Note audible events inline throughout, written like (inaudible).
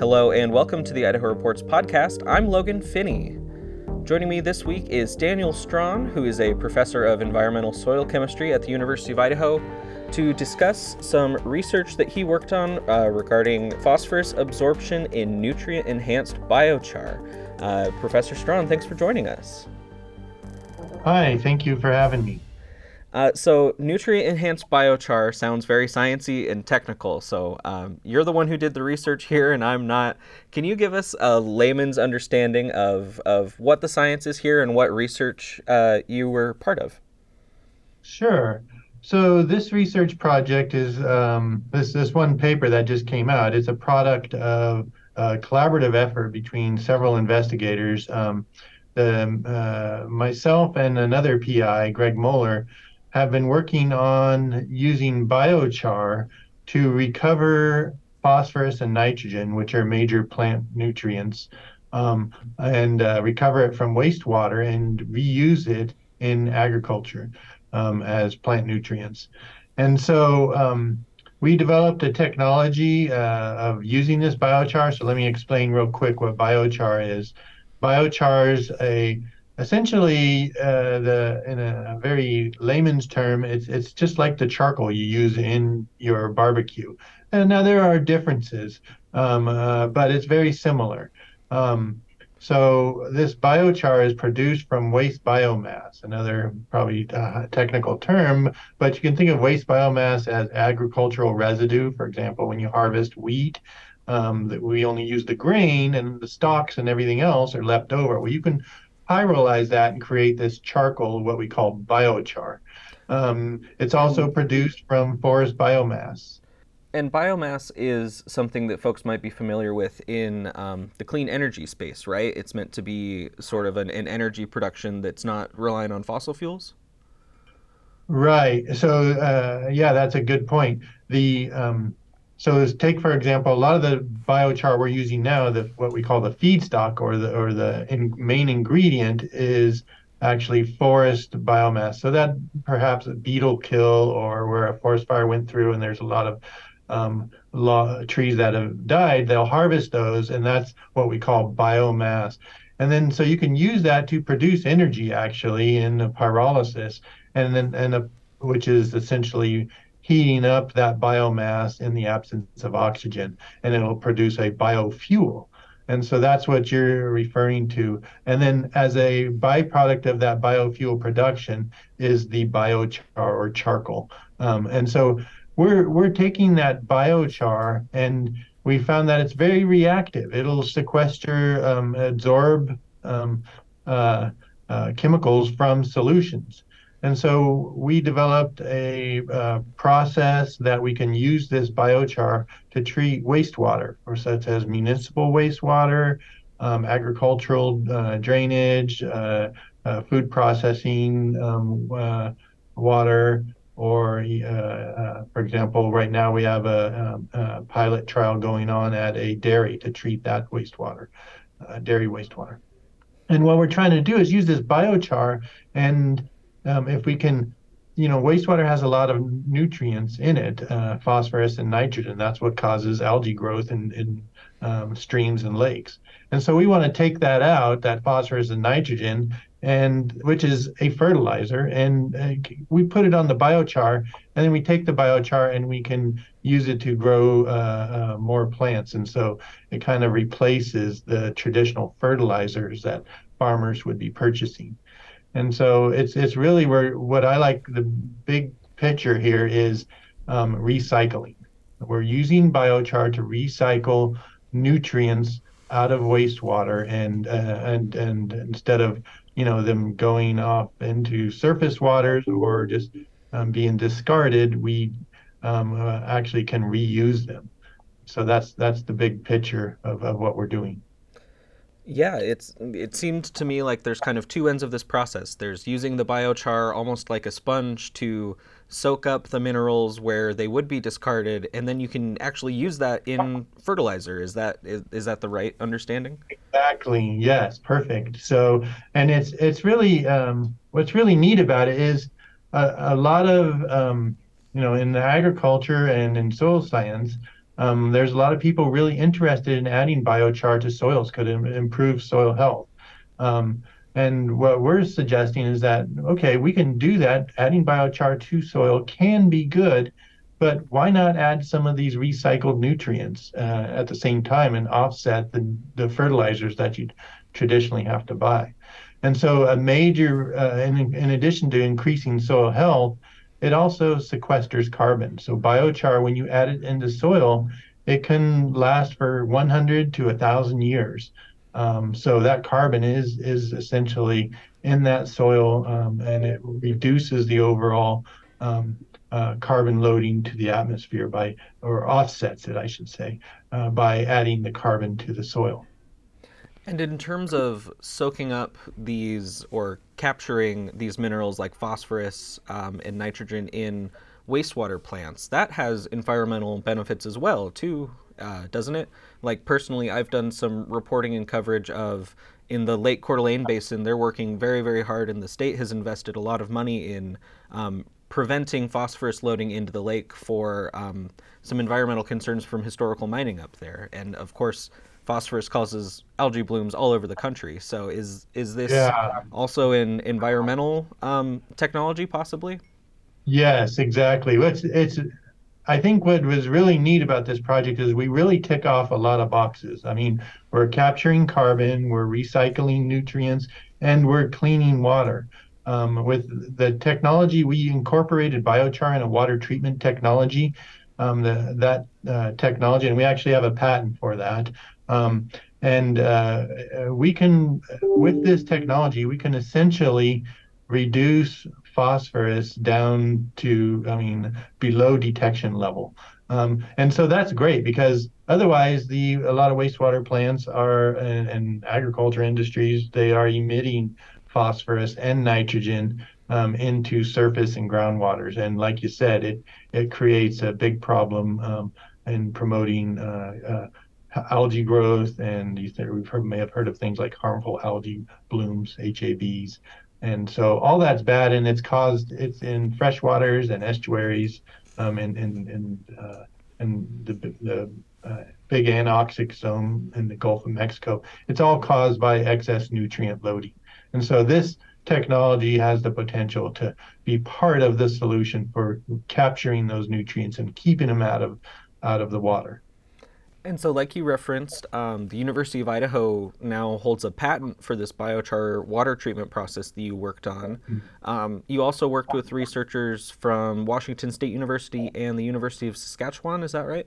Hello, and welcome to the Idaho Reports podcast. I'm Logan Finney. Joining me this week is Daniel Strawn, who is a professor of environmental soil chemistry at the University of Idaho, to discuss some research that he worked on uh, regarding phosphorus absorption in nutrient enhanced biochar. Uh, Professor Strawn, thanks for joining us. Hi, thank you for having me. Uh, so, nutrient enhanced biochar sounds very sciencey and technical. So, um, you're the one who did the research here, and I'm not. Can you give us a layman's understanding of, of what the science is here and what research uh, you were part of? Sure. So, this research project is um, this this one paper that just came out. It's a product of a collaborative effort between several investigators. Um, the, uh, myself and another PI, Greg Moeller, have been working on using biochar to recover phosphorus and nitrogen, which are major plant nutrients, um, and uh, recover it from wastewater and reuse it in agriculture um, as plant nutrients. And so um, we developed a technology uh, of using this biochar. So let me explain real quick what biochar is. Biochar is a essentially uh, the in a very layman's term it's it's just like the charcoal you use in your barbecue. And now there are differences um, uh, but it's very similar. Um, so this biochar is produced from waste biomass another probably uh, technical term but you can think of waste biomass as agricultural residue. For example when you harvest wheat um, that we only use the grain and the stalks and everything else are left over. Well you can pyrolyze that and create this charcoal, what we call biochar. Um, it's also produced from forest biomass. And biomass is something that folks might be familiar with in um, the clean energy space, right? It's meant to be sort of an, an energy production that's not relying on fossil fuels. Right. So, uh, yeah, that's a good point. The um, so take for example, a lot of the biochar we're using now, the what we call the feedstock or the or the in, main ingredient is actually forest biomass. So that perhaps a beetle kill or where a forest fire went through and there's a lot of um, law, trees that have died, they'll harvest those, and that's what we call biomass. And then so you can use that to produce energy actually in the pyrolysis, and then and a, which is essentially heating up that biomass in the absence of oxygen, and it'll produce a biofuel. And so that's what you're referring to. And then, as a byproduct of that biofuel production, is the biochar or charcoal. Um, and so we're we're taking that biochar and we found that it's very reactive. It'll sequester, um, absorb um, uh, uh, chemicals from solutions. And so we developed a uh, process that we can use this biochar to treat wastewater, or such as municipal wastewater, um, agricultural uh, drainage, uh, uh food processing um, uh, water, or uh, for example, right now we have a, a, a, pilot trial going on at a dairy to treat that wastewater, dairy wastewater. And what we're trying to do is use this biochar and um, if we can, you know, wastewater has a lot of nutrients in it, uh, phosphorus and nitrogen. That's what causes algae growth in, in um, streams and lakes. And so we want to take that out, that phosphorus and nitrogen, and which is a fertilizer, and uh, we put it on the biochar, and then we take the biochar and we can use it to grow uh, uh, more plants. And so it kind of replaces the traditional fertilizers that farmers would be purchasing. And so it's it's really where what I like the big picture here is um, recycling. We're using biochar to recycle nutrients out of wastewater, and uh, and and instead of you know them going off into surface waters or just um, being discarded, we um, uh, actually can reuse them. So that's that's the big picture of, of what we're doing. Yeah, it's it seemed to me like there's kind of two ends of this process. There's using the biochar almost like a sponge to soak up the minerals where they would be discarded, and then you can actually use that in fertilizer. Is that is, is that the right understanding? Exactly. Yes. Perfect. So, and it's it's really um, what's really neat about it is a, a lot of um, you know in the agriculture and in soil science um, there's a lot of people really interested in adding biochar to soils could improve soil health. Um, and what we're suggesting is that, okay, we can do that. Adding biochar to soil can be good, but why not add some of these recycled nutrients uh, at the same time and offset the, the fertilizers that you traditionally have to buy? And so, a major, uh, in, in addition to increasing soil health, it also sequesters carbon. So, biochar, when you add it into soil, it can last for 100 to 1,000 years. Um, so that carbon is is essentially in that soil, um, and it reduces the overall um, uh, carbon loading to the atmosphere by, or offsets it, I should say, uh, by adding the carbon to the soil. And in terms of soaking up these or capturing these minerals like phosphorus um, and nitrogen in wastewater plants, that has environmental benefits as well, too, uh, doesn't it? Like personally, I've done some reporting and coverage of in the Lake Coeur d'Alene Basin. They're working very, very hard, and the state has invested a lot of money in um, preventing phosphorus loading into the lake for um, some environmental concerns from historical mining up there. And of course, phosphorus causes algae blooms all over the country. So is is this yeah. also in environmental um, technology possibly? Yes, exactly. It's it's I think what was really neat about this project is we really tick off a lot of boxes. I mean, we're capturing carbon, we're recycling nutrients, and we're cleaning water. Um, with the technology, we incorporated biochar in a water treatment technology. Um, the, that uh, technology, and we actually have a patent for that. Um, and uh, we can, with this technology, we can essentially reduce phosphorus down to, I mean, below detection level. Um, and so that's great because otherwise, the a lot of wastewater plants are and, agriculture industries they are emitting phosphorus and nitrogen um, into surface and groundwaters. And like you said, it it creates a big problem in promoting uh, uh, algae growth. And you we've heard, may have heard of things like harmful algae blooms, HABs, and so all that's bad, and it's caused it's in freshwaters and estuaries, um, in in in, uh, in the the uh, big anoxic zone in the Gulf of Mexico. It's all caused by excess nutrient loading, and so this technology has the potential to be part of the solution for capturing those nutrients and keeping them out of out of the water. And so, like you referenced, um, the University of Idaho now holds a patent for this biochar water treatment process that you worked on. Um, you also worked with researchers from Washington State University and the University of Saskatchewan, is that right?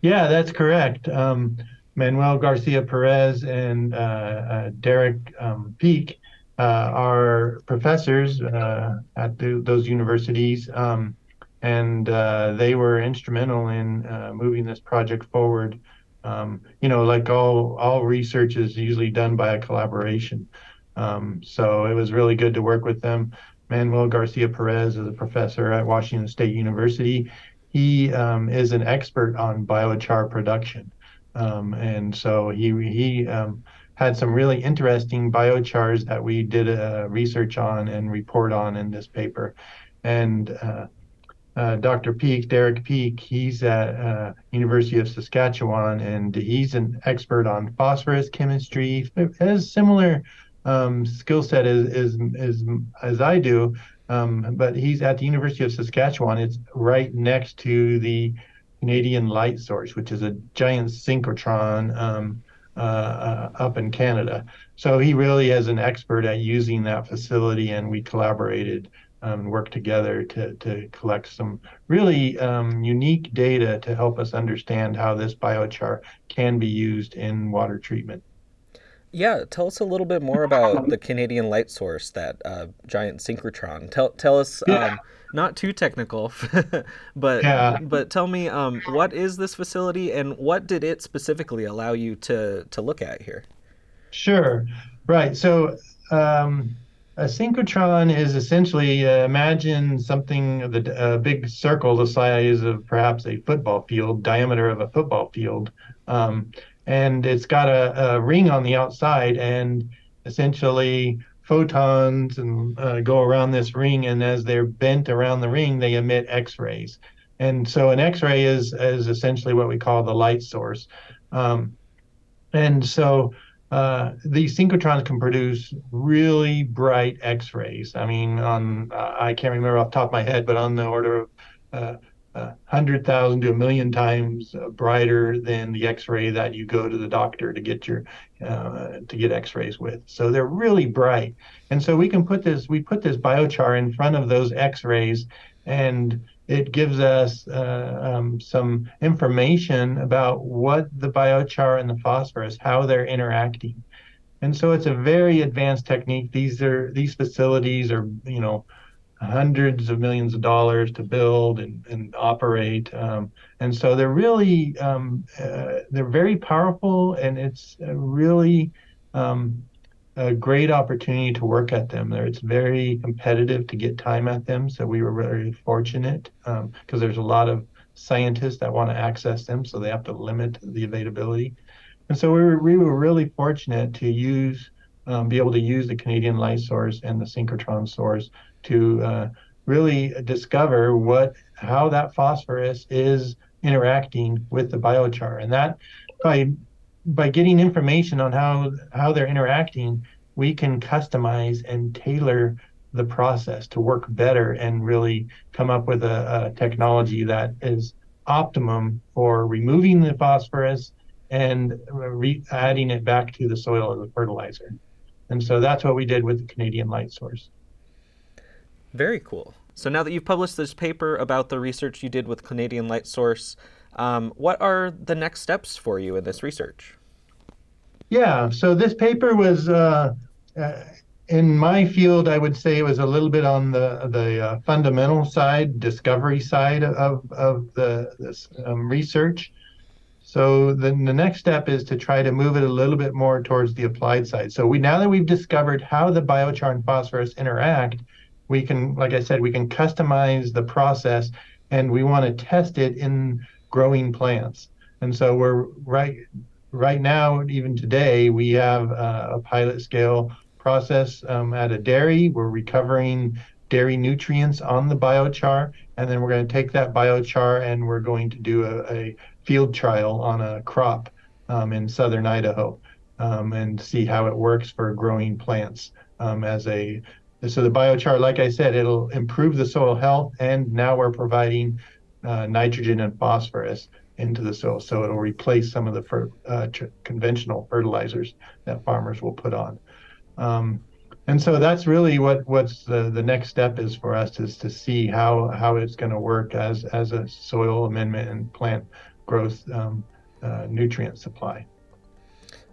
Yeah, that's correct. Um, Manuel Garcia Perez and uh, uh, Derek um, Peak uh, are professors uh, at the, those universities. Um, and uh, they were instrumental in uh, moving this project forward. Um, you know, like all all research is usually done by a collaboration. Um, so it was really good to work with them. Manuel Garcia Perez is a professor at Washington State University. He um, is an expert on biochar production, um, and so he he um, had some really interesting biochars that we did a research on and report on in this paper, and uh, Dr. Peak, Derek Peak, he's at uh, University of Saskatchewan, and he's an expert on phosphorus chemistry. Has similar um, skill set as, as, as as I do, um, but he's at the University of Saskatchewan. It's right next to the Canadian Light Source, which is a giant synchrotron um, uh, uh up in Canada. So he really is an expert at using that facility, and we collaborated um, work together to, to collect some really um, unique data to help us understand how this biochar can be used in water treatment. Yeah, tell us a little bit more about the Canadian Light Source, that uh, giant synchrotron. Tell tell us, yeah. um, not too technical, (laughs) but yeah. but tell me, um, what is this facility and what did it specifically allow you to to look at here? Sure, right. So um, a synchrotron is essentially uh, imagine something of a big circle the size of perhaps a football field, diameter of a football field, um, and it's got a, a, ring on the outside, and essentially photons and uh, go around this ring, and as they're bent around the ring, they emit X-rays. And so an X-ray is is essentially what we call the light source. Um, and so uh, these synchrotrons can produce really bright X-rays. I mean, on uh, I can't remember off the top of my head, but on the order of uh, uh, hundred thousand to a million times uh, brighter than the X-ray that you go to the doctor to get your uh, to get X-rays with. So they're really bright, and so we can put this we put this biochar in front of those X-rays, and it gives us uh, um, some information about what the biochar and the phosphorus how they're interacting, and so it's a very advanced technique. These are these facilities are you know hundreds of millions of dollars to build and, and operate. Um, and so they're really um, uh, they're very powerful, and it's really um, a great opportunity to work at them. There, it's very competitive to get time at them. So we were very fortunate because um, there's a lot of scientists that want to access them, so they have to limit the availability. And so we were we were really fortunate to use. Um, be able to use the Canadian light source and the synchrotron source to uh, really discover what how that phosphorus is interacting with the biochar, and that by by getting information on how how they're interacting, we can customize and tailor the process to work better and really come up with a, a technology that is optimum for removing the phosphorus and re- adding it back to the soil as a fertilizer. And so that's what we did with the Canadian light source. Very cool. So now that you've published this paper about the research you did with Canadian Light Source, um, what are the next steps for you in this research? Yeah, so this paper was uh, uh, in my field. I would say it was a little bit on the the uh, fundamental side, discovery side of of the this um, research. So then the next step is to try to move it a little bit more towards the applied side. So we now that we've discovered how the biochar and phosphorus interact, we can, like I said, we can customize the process and we want to test it in growing plants. And so we're right right now, even today, we have a pilot scale process um, at a dairy. We're recovering dairy nutrients on the biochar, and then we're going to take that biochar and we're going to do a, a field trial on a crop um, in southern Idaho um, and see how it works for growing plants um, as a so the biochar, like I said, it'll improve the soil health, and now we're providing uh, nitrogen and phosphorus into the soil, so it'll replace some of the fer- uh, tr- conventional fertilizers that farmers will put on. Um, and so that's really what what's the, the next step is for us is to see how how it's going to work as as a soil amendment and plant growth um, uh, nutrient supply.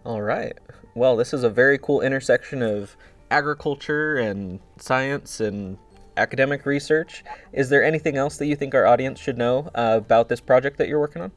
All right. Well, this is a very cool intersection of agriculture and science and academic research. Is there anything else that you think our audience should know uh, about this project that you're working on?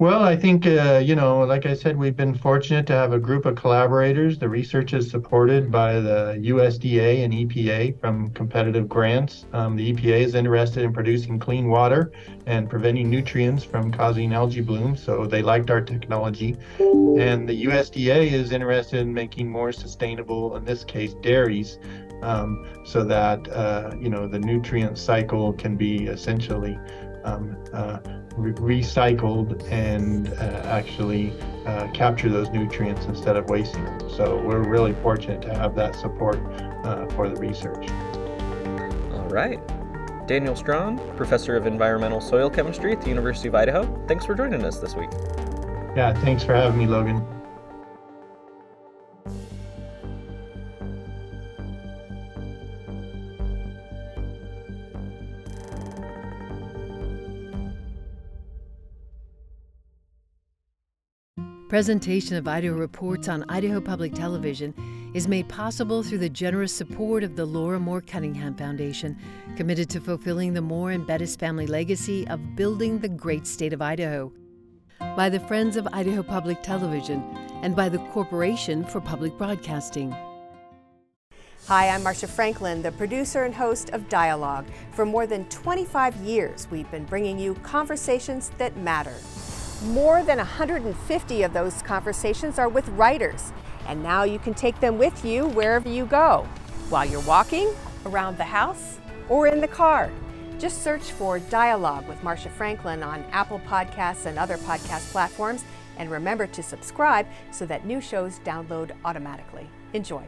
Well, I think, uh, you know, like I said, we've been fortunate to have a group of collaborators. The research is supported by the USDA and EPA from competitive grants. Um, the EPA is interested in producing clean water and preventing nutrients from causing algae blooms, so they liked our technology. And the USDA is interested in making more sustainable, in this case, dairies, um, so that, uh, you know, the nutrient cycle can be essentially um, uh, re- recycled and uh, actually uh, capture those nutrients instead of wasting them. So we're really fortunate to have that support uh, for the research. All right. Daniel Strawn, Professor of Environmental Soil Chemistry at the University of Idaho, thanks for joining us this week. Yeah, thanks for having me, Logan. Presentation of Idaho Reports on Idaho Public Television is made possible through the generous support of the Laura Moore Cunningham Foundation, committed to fulfilling the Moore and Bettis family legacy of building the great state of Idaho, by the Friends of Idaho Public Television, and by the Corporation for Public Broadcasting. Hi, I'm Marcia Franklin, the producer and host of Dialogue. For more than 25 years, we've been bringing you conversations that matter. More than 150 of those conversations are with writers, and now you can take them with you wherever you go, while you're walking, around the house, or in the car. Just search for Dialogue with Marcia Franklin on Apple Podcasts and other podcast platforms, and remember to subscribe so that new shows download automatically. Enjoy.